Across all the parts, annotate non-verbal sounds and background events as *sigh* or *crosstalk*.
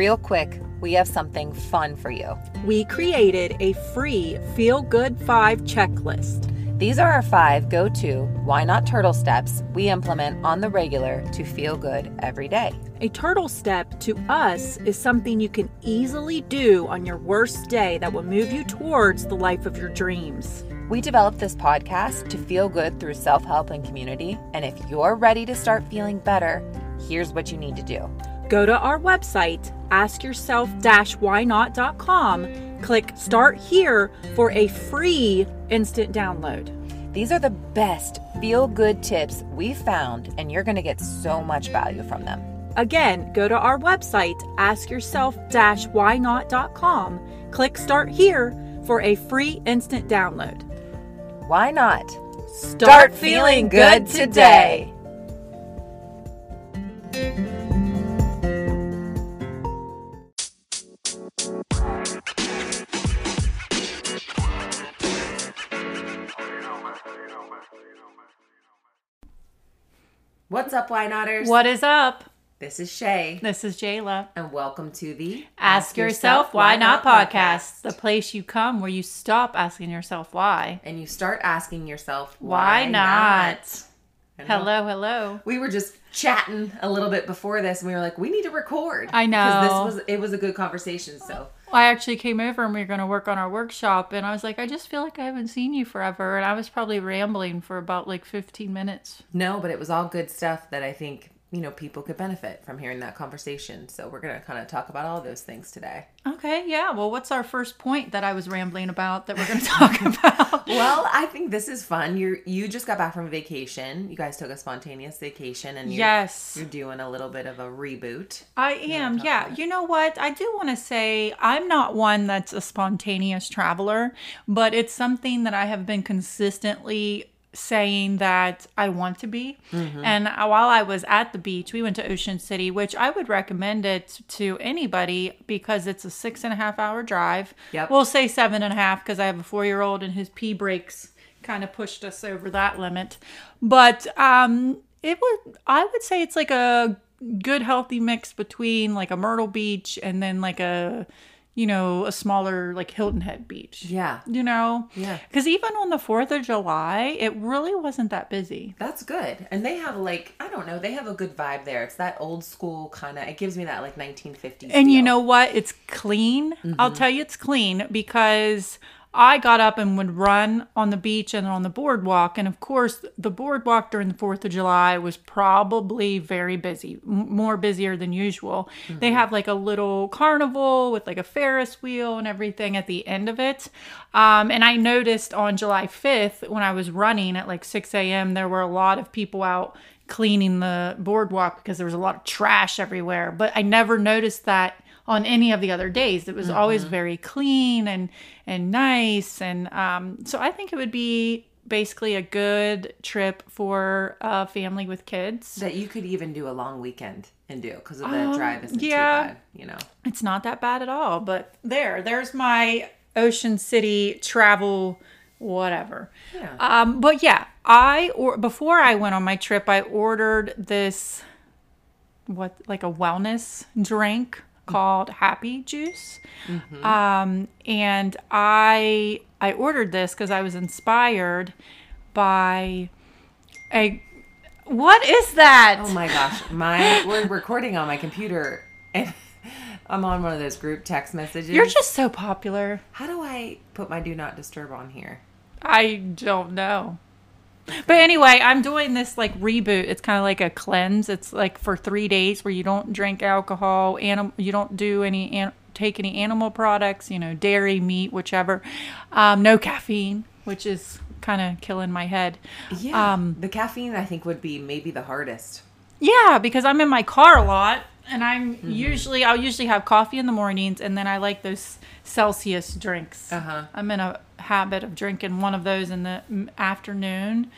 Real quick, we have something fun for you. We created a free Feel Good 5 checklist. These are our five go to why not turtle steps we implement on the regular to feel good every day. A turtle step to us is something you can easily do on your worst day that will move you towards the life of your dreams. We developed this podcast to feel good through self help and community. And if you're ready to start feeling better, here's what you need to do. Go to our website, askyourself-whynot.com, click start here for a free instant download. These are the best feel good tips we've found, and you're going to get so much value from them. Again, go to our website, askyourself-whynot.com, click start here for a free instant download. Why not? Start feeling good today. What's up, Why Notters? What is up? This is Shay, This is Jayla. and welcome to the Ask, yourself, why not podcast, the place you come where you stop asking yourself why. and you start asking yourself, Why, not? I know. Hello, hello. We were just chatting a little bit before this, and we were like, we need to record. I know. because this was it was a good conversation. So I actually came over and we were going to work on our workshop, and I was like, I just feel like I haven't seen you forever. And I was probably rambling for about like 15 minutes. no, but it was all good stuff that I think you know people could benefit from hearing that conversation. So we're gonna kind of talk about all those things today. Okay, yeah. Well, what's our first point that I was rambling about that we're going *laughs* to talk about? *laughs* Well, I think this is fun. You're you just got back from vacation. You guys took a spontaneous vacation, and you're, Yes. you're doing a little bit of a reboot. I am, yeah. You know what? I do want to say I'm not one that's a spontaneous traveler, but it's something that I have been consistently saying that I want to be. And while I was at the beach, we went to Ocean City, which I would recommend it to anybody because it's a six and a half hour drive. Yep. We'll say seven and a half because I have a four year old and his pee breaks kind of pushed us over that limit. But um, it would, I would say it's like a good healthy mix between like a Myrtle Beach and then like a, you know, a smaller like Hilton Head Beach. Yeah, You know? Yeah. Because even on the 4th of July, it really wasn't that busy. that's good. And they have like I don't know, they have a good vibe there. It's that old school kind of. It gives me that like 1950s. And you know what? It's clean. I'll mm-hmm. tell you it's clean because I got up and would run on the beach and on the boardwalk. And of course, the boardwalk during the 4th of July was probably very busy, m- more busier than usual. They have like a little carnival with like a Ferris wheel and everything at the end of it. Um, and I noticed on July 5th when I was running at like 6 a.m., there were a lot of people out cleaning the boardwalk because there was a lot of trash everywhere. But I never noticed that on any of the other days. It was always very clean and and nice, and um, so I think it would be basically a good trip for a family with kids. that you could even do a long weekend and do because of the Um, drive isn't yeah. too bad. You know. It's not that bad at all. But there, there's my Ocean City travel, whatever. Yeah. Um, but yeah, I or before I went on my trip, I ordered this what like a wellness drink called Happy Juice. Um, and I I ordered this because I was inspired by a what is that? Oh my gosh, my we're recording on my computer and *laughs* I'm on one of those group text messages. You're just so popular. How do I put my do not disturb on here? I don't know. But anyway, I'm doing this like reboot. It's kind of like a cleanse. It's like for three days where you don't drink alcohol, anim- you don't do any, an- take any animal products, you know, dairy, meat, whichever. Um, no caffeine, which is kind of killing my head. Yeah. Um, the caffeine I think would be maybe the hardest. Yeah, because I'm in my car a lot, and I'm usually I'll usually have coffee in the mornings, and then I like those Celsius drinks. Uh-huh. I'm in a habit of drinking one of those in the afternoon,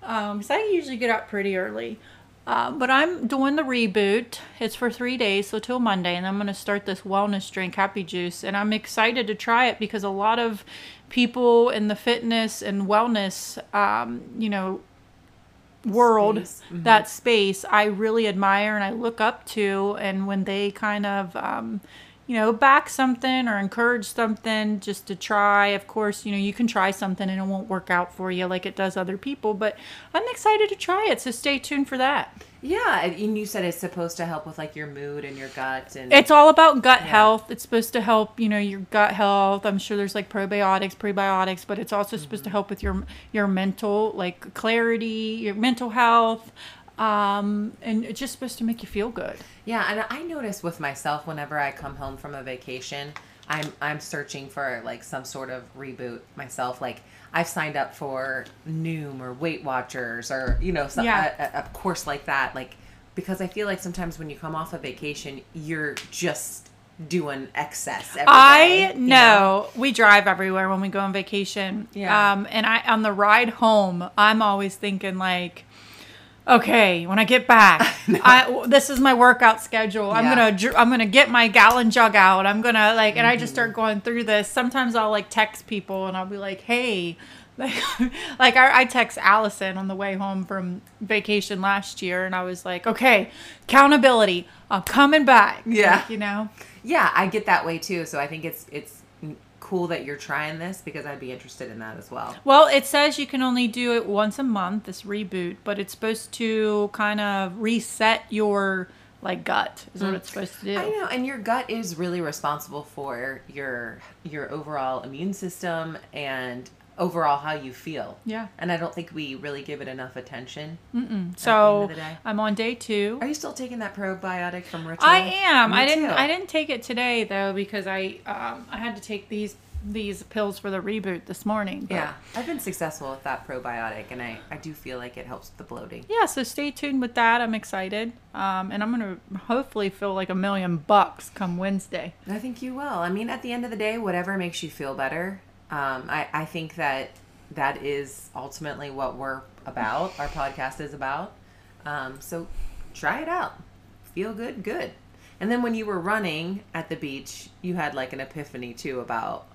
because I usually get up pretty early. Uh, but I'm doing the reboot. It's for three days, so till Monday, and I'm going to start this wellness drink, Happy Juice, and I'm excited to try it because a lot of people in the fitness and wellness, um, you know, world, Space. Mhm. that space, I really admire and I look up to. And when they kind of, um, you know, back something or encourage something just to try, of course, you know, you can try something and it won't work out for you like it does other people, but I'm excited to try it. So stay tuned for that. Yeah, and you said it's supposed to help with like your mood and your gut and It's all about gut health. It's supposed to help, you know, your gut health. I'm sure there's like probiotics, prebiotics, but it's also supposed to mm-hmm. help with your your mental like clarity, your mental health, um, and it's just supposed to make you feel good. Yeah, and I notice with myself whenever I come home from a vacation, I'm I'm searching for like some sort of reboot myself. Like I've signed up for Noom or Weight Watchers or you know some, Yeah. a, a, course like that. Like because I feel like sometimes when you come off a vacation, you're just doing excess. Every I day, you know we drive everywhere when we go on vacation. Yeah. Um, and I on the ride home, I'm always thinking like, okay, when I get back, *laughs* I this is my workout schedule. I'm Yeah. gonna I'm gonna get my gallon jug out. I'm gonna like, and I just Mm-hmm. start going through this. Sometimes I'll like text people and I'll be like, hey. *laughs* Like, like I, I text Allison on the way home from vacation last year, and I was like, "Okay, accountability. I'm coming back." Yeah. Like, you know. Yeah, I get that way too. So I think it's it's cool that you're trying this because I'd be interested in that as well. Well, it says you can only do it once a month, this reboot, but it's supposed to kind of reset your like gut is what it's supposed to do. Mm. I know, and your gut is really responsible for your your overall immune system and overall how you feel. Yeah. And I don't think we really give it enough attention. So of the day. I'm on day two. Are you still taking that probiotic from Ritual? I am. Me I didn't. too. I didn't take it today though because I um, I had to take these these pills for the reboot this morning. but- Yeah, I've been successful with that probiotic, and I I do feel like it helps with the bloating. Yeah, so stay tuned with that. I'm excited, um, and I'm gonna hopefully feel like a million bucks come Wednesday. I think you will. I mean, at the end of the day, whatever makes you feel better. Um, I, I think that that is ultimately what we're about. Our podcast is about. Um, so try it out. Feel good, good. And then when you were running at the beach, you had like an epiphany too about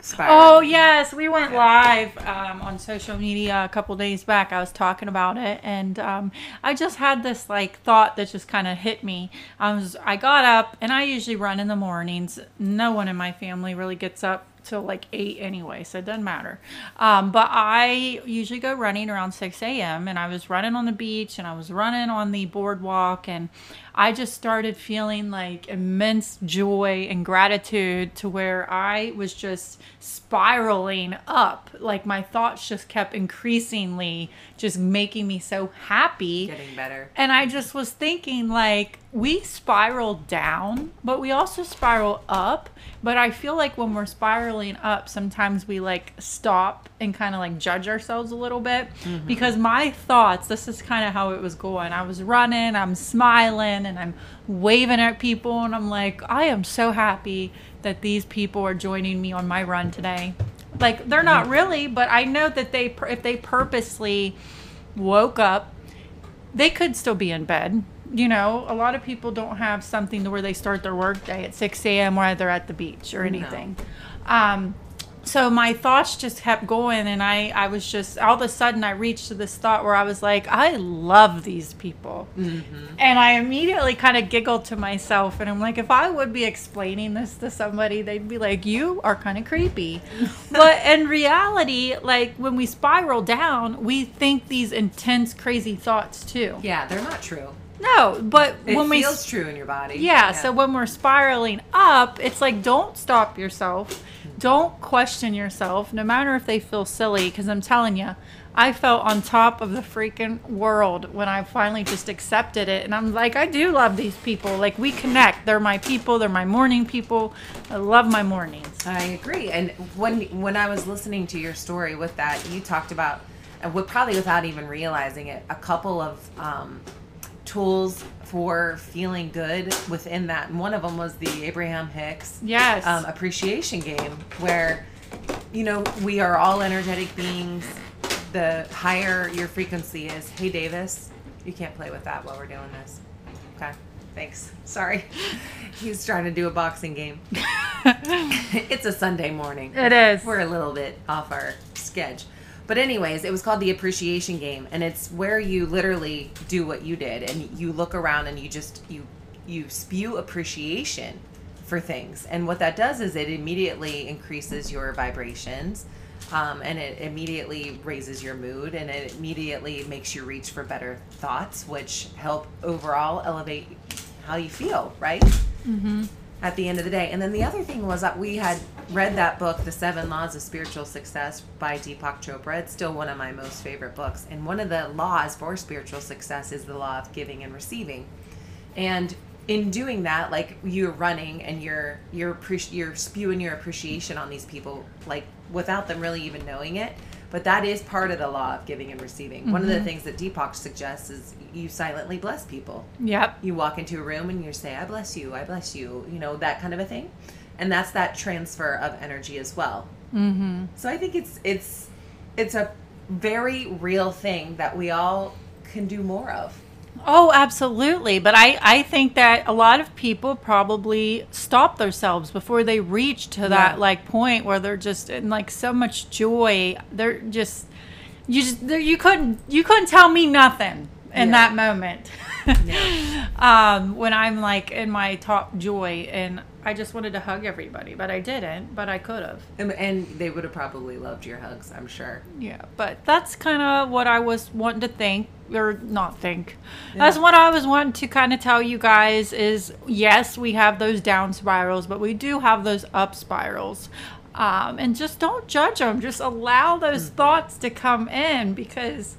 spiraling. Oh yes, we went live um, on social media a couple days back. I was talking about it, and um, I just had this like thought that just kind of hit me. I was I got up, and I usually run in the mornings. No one in my family really gets up till like eight anyway, so it doesn't matter. Um, but I usually go running around six a.m. and I was running on the beach, and I was running on the boardwalk, and I just started feeling like immense joy and gratitude to where I was just spiraling up. Like my thoughts just kept increasingly just making me so happy. Getting better. And I just was thinking, like, we spiral down, but we also spiral up. But I feel like when we're spiraling up, sometimes we like stop and kind of like judge ourselves a little bit. Mm-hmm. Because my thoughts, this is kind of how it was going. I was running, I'm smiling, and I'm waving at people, and I'm like, I am so happy that these people are joining me on my run today. Like, they're not really, but I know that they, if they purposely woke up they could still be in bed. You know, a lot of people don't have something to where they start their workday at 6 a.m. while they're at the beach or anything. Um, so my thoughts just kept going, and I, I was just all of a sudden I reached to this thought where I was like, I love these people, mm-hmm. and I immediately kind of giggled to myself, and I'm like, if I would be explaining this to somebody, they'd be like, you are kind of creepy, *laughs* but in reality, like when we spiral down, we think these intense, crazy thoughts too. Yeah, they're not true. No, but It when we feels true in your body. yeah, so when we're spiraling up, it's like don't stop yourself. Don't question yourself, no matter if they feel silly, because I'm telling you, I felt on top of the freaking world when I finally just accepted it. And I'm like, I do love these people. Like, we connect. They're my people, they're my morning people. I love my mornings. I agree. And when when I was listening to your story with that, you talked about, and probably without even realizing it, a couple of um, tools for feeling good within that. And one of them was the Abraham Hicks Yes. um, appreciation game, where you know we are all energetic beings. The higher your frequency is, hey Davis, you can't play with that while we're doing this. Okay, thanks. Sorry, *laughs* he's trying to do a boxing game. *laughs* *laughs* it's a Sunday morning. it is. We're a little bit off our sketch. But anyways, it was called the appreciation game, and it's where you literally do what you did, and you look around and you just you you spew appreciation for things, and what that does is it immediately increases your vibrations. Um, and it immediately raises your mood and it immediately makes you reach for better thoughts which help overall elevate how you feel right at the end of the day. And then the other thing was that we had read that book, The Seven Laws of Spiritual Success by Deepak Chopra. It's still one of my most favorite books. And one of the laws for spiritual success is the law of giving and receiving. And in doing that, like you're running and you're you're you're spewing your appreciation on these people, like without them really even knowing it. But that is part of the law of giving and receiving. One of the things that Deepak suggests is you silently bless people Yep. you walk into a room and you say i bless you i bless you you know that kind of a thing and that's that transfer of energy as well mm-hmm. so i think it's it's it's a very real thing that we all can do more of Oh, absolutely. But I, I think that a lot of people probably stop themselves before they reach to that Yeah. like point where they're just in like so much joy. They're just you just you couldn't you couldn't tell me nothing in Yeah. that moment. Yeah. *laughs* um, when I'm like in my top joy and I just wanted to hug everybody, but I didn't, but I could have. and, and they would have probably loved your hugs i'm sure Yeah, but that's kind of what I was wanting to think or not think. That's what I was wanting to kind of tell you guys is yes, we have those down spirals, but we do have those up spirals. Um, and just don't judge them. Just allow those thoughts to come in because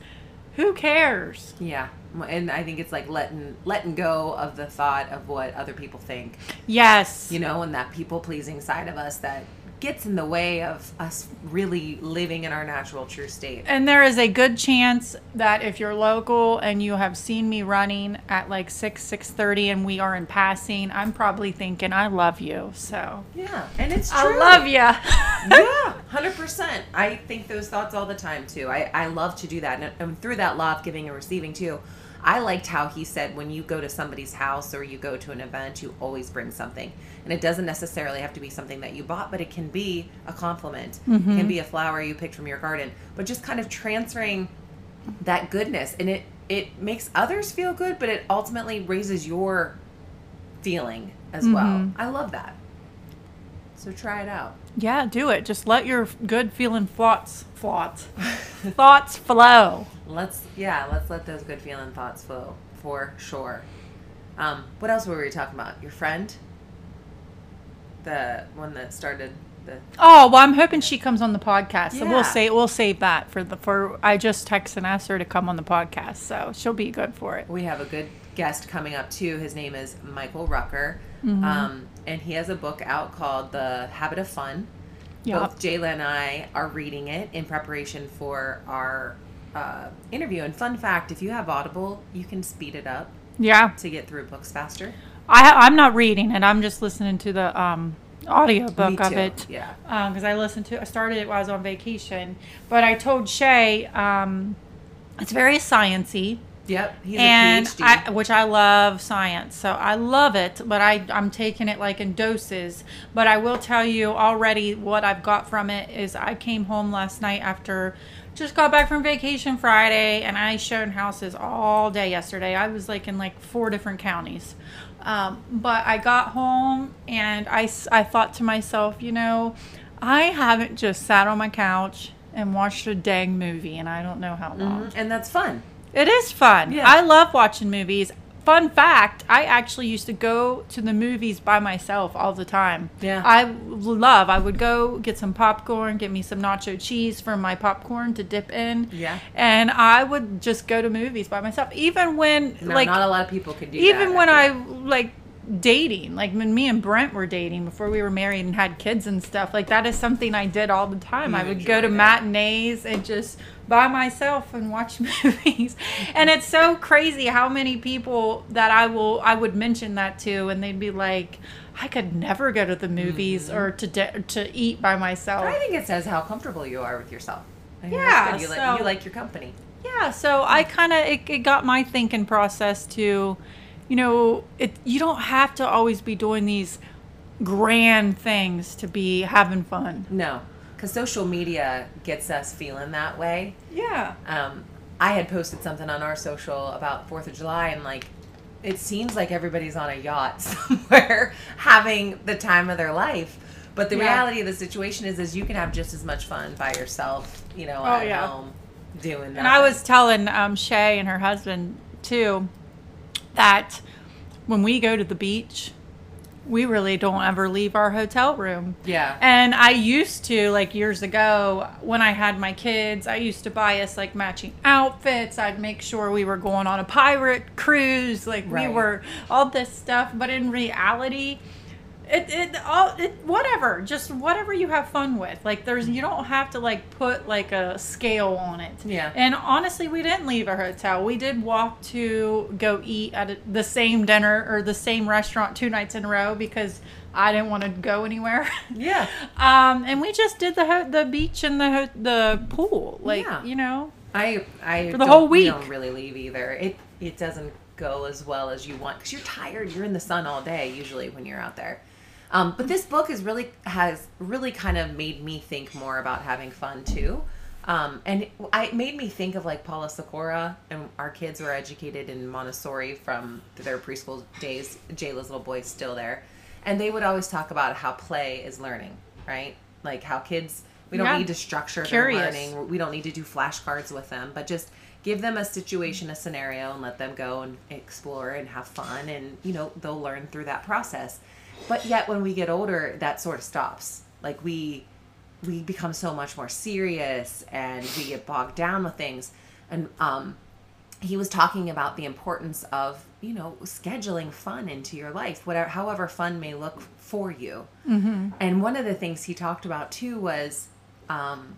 who cares? yeah and i think it's like letting letting go of the thought of what other people think Yes. you know, and that people pleasing side of us that gets in the way of us really living in our natural true state. And there is a good chance that if you're local and you have seen me running at like 6 6:30 and we are in passing, I'm probably thinking I love you. So, Yeah, and it's true. I love you. *laughs* yeah, hundred percent. I think those thoughts all the time too. I I love to do that, and, and through that law of giving and receiving too. I liked how he said when you go to somebody's house or you go to an event, you always bring something, and it doesn't necessarily have to be something that you bought, but it can be a compliment. It can mm-hmm. be a flower you picked from your garden, but just kind of transferring that goodness, and it it makes others feel good, but it ultimately raises your feeling as well. Mm-hmm. I love that. So try it out. Yeah, do it. Just let your good feeling thoughts, thoughts, *laughs* thoughts flow. Let's yeah, let's let those good feeling thoughts flow for sure. Um, what else were we talking about? Your friend, the one that started the. Oh well, I'm hoping she comes on the podcast. So we'll say we'll save that for the for. I just texted and asked her to come on the podcast, so she'll be good for it. We have a good guest coming up too. His name is Michael Rucker, Mm-hmm. um, and he has a book out called The Habit of Fun. Yep. Both Jayla and I are reading it in preparation for our uh, interview. And fun fact: if you have Audible, you can speed it up Yeah, to get through books faster. I I'm not reading it. I'm just listening to the um audio book of it. Yeah. because I listened to I started it while I was on vacation. But I told Shay um, it's very sciency. Yep. He's and a PhD. I, which I love science, so I love it. But I I'm taking it like in doses. But I will tell you already what I've got from it is I came home last night after just got back from vacation Friday, and I showed houses all day yesterday. I was like in like four different counties. Um, but I got home and I, I thought to myself, you know, I haven't just sat on my couch and watched a dang movie, and I don't know how long. Mhm, and that's fun. It is fun. Yeah. I love watching movies. Fun fact, I actually used to go to the movies by myself all the time. Yeah. I love, I would go get some popcorn, get me some nacho cheese for my popcorn to dip in. Yeah. And I would just go to movies by myself. Even when, No, like, not a lot of people could do that. even when I, like, dating, like when me and Brent were dating before we were married and had kids and stuff, like that is something I did all the time. You I would go to matinees and just by myself and watch *laughs* movies. And it's so crazy how many people that I will I would mention that to and they'd be like I could never go to the movies mm-hmm. or to de- to eat by myself. I think it says how comfortable you are with yourself. I Yeah. You, like, you like your company. Yeah, so I kind of it, it got my thinking process to, you know, it you don't have to always be doing these grand things to be having fun. No, because social media gets us feeling that way. Yeah. Um, I had posted something on our social about Fourth of July, and like, it seems like everybody's on a yacht *laughs* somewhere having the time of their life. But the Yeah. reality of the situation is, is you can have just as much fun by yourself, you know, Oh, at yeah. home doing. That. And I was telling um, Shay and her husband too that when we go to the beach, we really don't ever leave our hotel room. yeah, And I used to, like years ago, when I had my kids, I used to buy us like matching outfits. I'd make sure we were going on a pirate cruise, like Right. we were all this stuff. But in reality, it, it all it whatever just whatever you have fun with like there's you don't have to like put like a scale on it Yeah. and honestly we didn't leave our hotel we did walk to go eat at a, the same dinner or the same restaurant two nights in a row because i didn't want to go anywhere *laughs* yeah. um and we just did the ho- the beach and the ho- the pool like Yeah. you know I I For the whole we week. don't really leave either. It it doesn't go as well as you want because you're tired. You're in the sun all day usually when you're out there. Um, but this book is really has really kind of made me think more about having fun too. Um, and it, I it made me think of like Paula Sikora and our kids were educated in Montessori from their preschool days. Jayla's little boy's still there, and they would always talk about how play is learning, right? Like how kids we don't Yeah. need to structure their learning we don't need to do flashcards with them but just give them a situation a scenario and let them go and explore and have fun and you know they'll learn through that process but yet when we get older that sort of stops. Like we we become so much more serious and we get bogged down with things. And um he was talking about the importance of you know scheduling fun into your life whatever however fun may look for you. And one of the things he talked about too was um,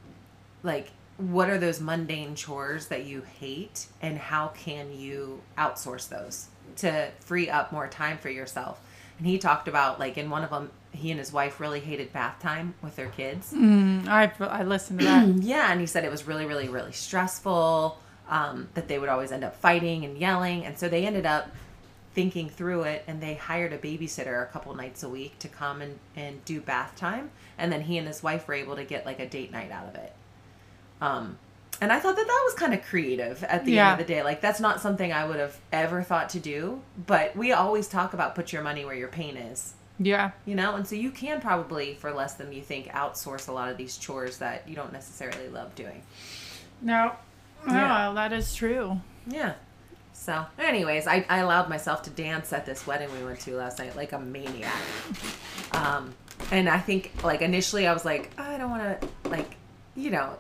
like what are those mundane chores that you hate and how can you outsource those to free up more time for yourself and he talked about like in one of them he and his wife really hated bath time with their kids. I i listened to that. *clears throat* Yeah and he said it was really really really stressful um, that they would always end up fighting and yelling. And so they ended up thinking through it and they hired a babysitter a couple nights a week to come and, and do bath time. And then he and his wife were able to get like a date night out of it. Um, and i thought that that was kind of creative at the Yeah. end of the day. Like that's not something i would have ever thought to do but we always talk about put your money where your pain is. Yeah. You know? And so you can probably for less than you think outsource a lot of these chores that you don't necessarily love doing. No. No Yeah. that is true. Yeah. So anyways I, I allowed myself to dance at this wedding we went to last night like a maniac. Um and i think like initially i was like "Oh, i don't want to like you know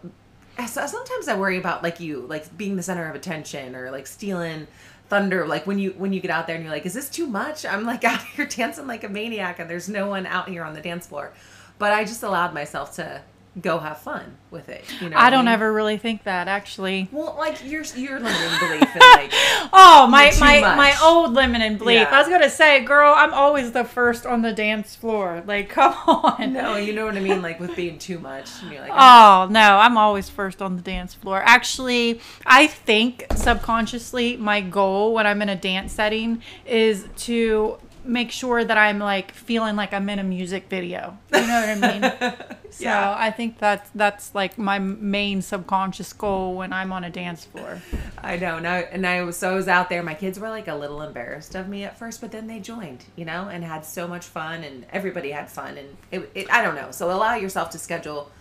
so sometimes i worry about like you like being the center of attention or like stealing thunder like when you when you get out there and you're like is this too much? I'm like *laughs* out here dancing like a maniac and there's no one out here on the dance floor. But i just allowed myself to go have fun with it you know i don't mean? ever really think that actually well like you're you're limiting belief in like *laughs* Oh, my my much. my old limited belief. Yeah. I was gonna say, girl, I'm always the first on the dance floor. Like, *laughs* come on. no you know what i mean like with being too much you're like Oh no, I'm always first on the dance floor. Actually, I think subconsciously my goal when I'm in a dance setting is to make sure that I'm like feeling like I'm in a music video. You know what I mean? *laughs* So Yeah. I think that's that's like my main subconscious goal when I'm on a dance floor. I know. Now, and I was so I was out there. My kids were like a little embarrassed of me at first, but then they joined, you know, and had so much fun, and everybody had fun, and it, it I don't know. So allow yourself to schedule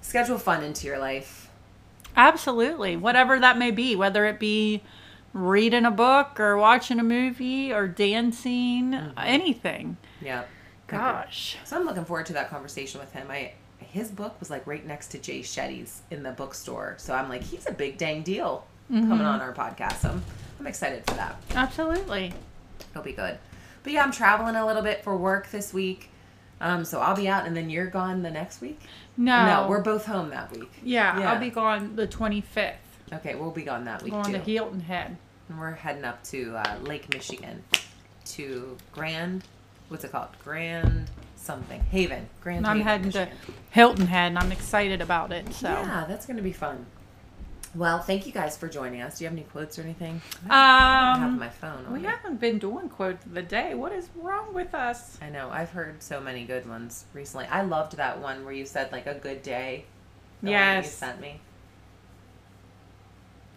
schedule fun into your life. Absolutely. Whatever that may be, whether it be reading a book or watching a movie or dancing, anything. Yeah. Gosh. So I'm looking forward to that conversation with him. I his book was like right next to Jay Shetty's in the bookstore, so I'm like, he's a big dang deal coming on our podcast. So I'm, I'm excited for that. Absolutely. It'll be good. But yeah, I'm traveling a little bit for work this week. Um, so I'll be out, and then you're gone the next week. No. No, we're both home that week. Yeah, Yeah. I'll be gone the 25th. Okay, we'll be gone that week Going too. to Hilton Head. And we're heading up to uh, Lake Michigan, to Grand. What's it called? Grand something Haven. Grand. And I'm Haven, heading to Hilton Head, and I'm excited about it. So Yeah, that's gonna be fun. Well, thank you guys for joining us. Do you have any quotes or anything? I have Um, my phone. We haven't been doing quotes of the day. What is wrong with us? I know. I've heard so many good ones recently. I loved that one where you said like a good day. The one you sent me.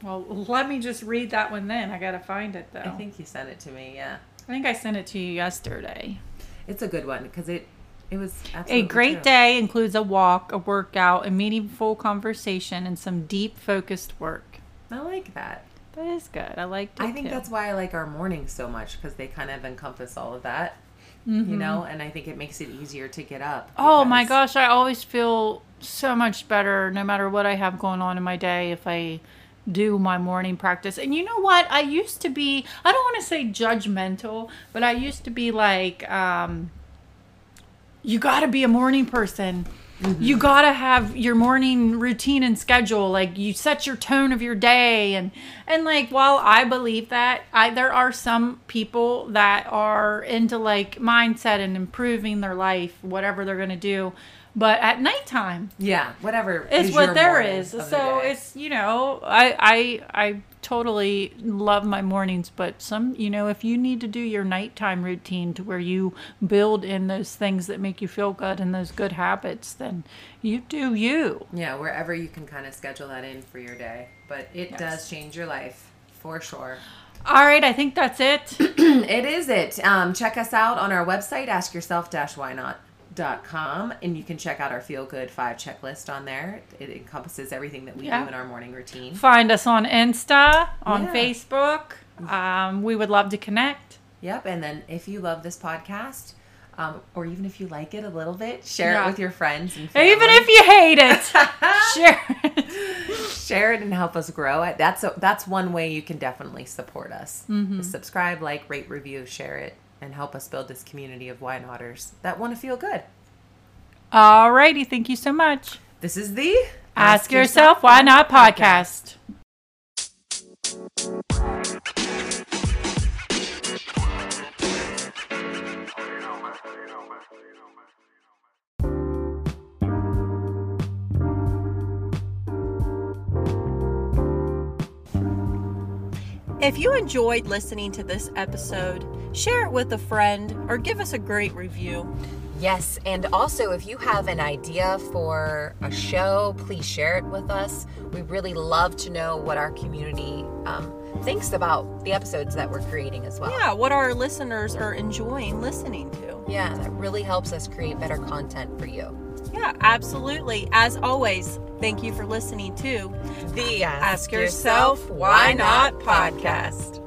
Well, let me just read that one then. I gotta find it though. I think you sent it to me. Yeah, I think I sent it to you yesterday. it's a good one because it it was A great true. day includes a walk, a workout, a meaningful conversation, and some deep, focused work. I like that. That is good. I like. it. I think too. that's why I like our mornings so much because they kind of encompass all of that. Mm-hmm. You know, and I think it makes it easier to get up. Oh my gosh, I always feel so much better no matter what I have going on in my day if I do my morning practice. And you know what? I used to be, I don't want to say judgmental, but I used to be like, um, you got to be a morning person. You got to have your morning routine and schedule like you set your tone of your day and and like while I believe that I there are some people that are into like mindset and improving their life whatever they're going to do but at nighttime Yeah, whatever is what there is. the So day. it's you know, I I I totally love my mornings, but some you know, if you need to do your nighttime routine to where you build in those things that make you feel good and those good habits, then you do you. yeah, wherever you can kind of schedule that in for your day. But it Yes. does change your life for sure. All right, I think that's it. *clears throat* it is it. Um, check us out on our website, askyourself-why not. Dot com and you can check out our feel good five checklist on there it encompasses everything that we Yeah. do in our morning routine Find us on Insta, on Yeah. Facebook. Um, we would love to connect. Yep. And then if you love this podcast, um, or even if you like it a little bit, share Yeah. it with your friends and family. Even if you hate it, *laughs* share it. *laughs* share it and help us grow it. That's a, that's one way you can definitely support us. Mm-hmm. Subscribe, like, rate, review, share it, and help us build this community of Why Notters that want to feel good. All righty, thank you so much. This is the Ask, yourself, why not podcast. If you enjoyed listening to this episode, share it with a friend or give us a great review. Yes, and also if you have an idea for a show, please share it with us. We really love to know what our community um, thinks about the episodes that we're creating as well. Yeah, what our listeners are enjoying listening to. Yeah, that really helps us create better content for you. Yeah, absolutely. As always, thank you for listening to The Ask Yourself Why Not podcast.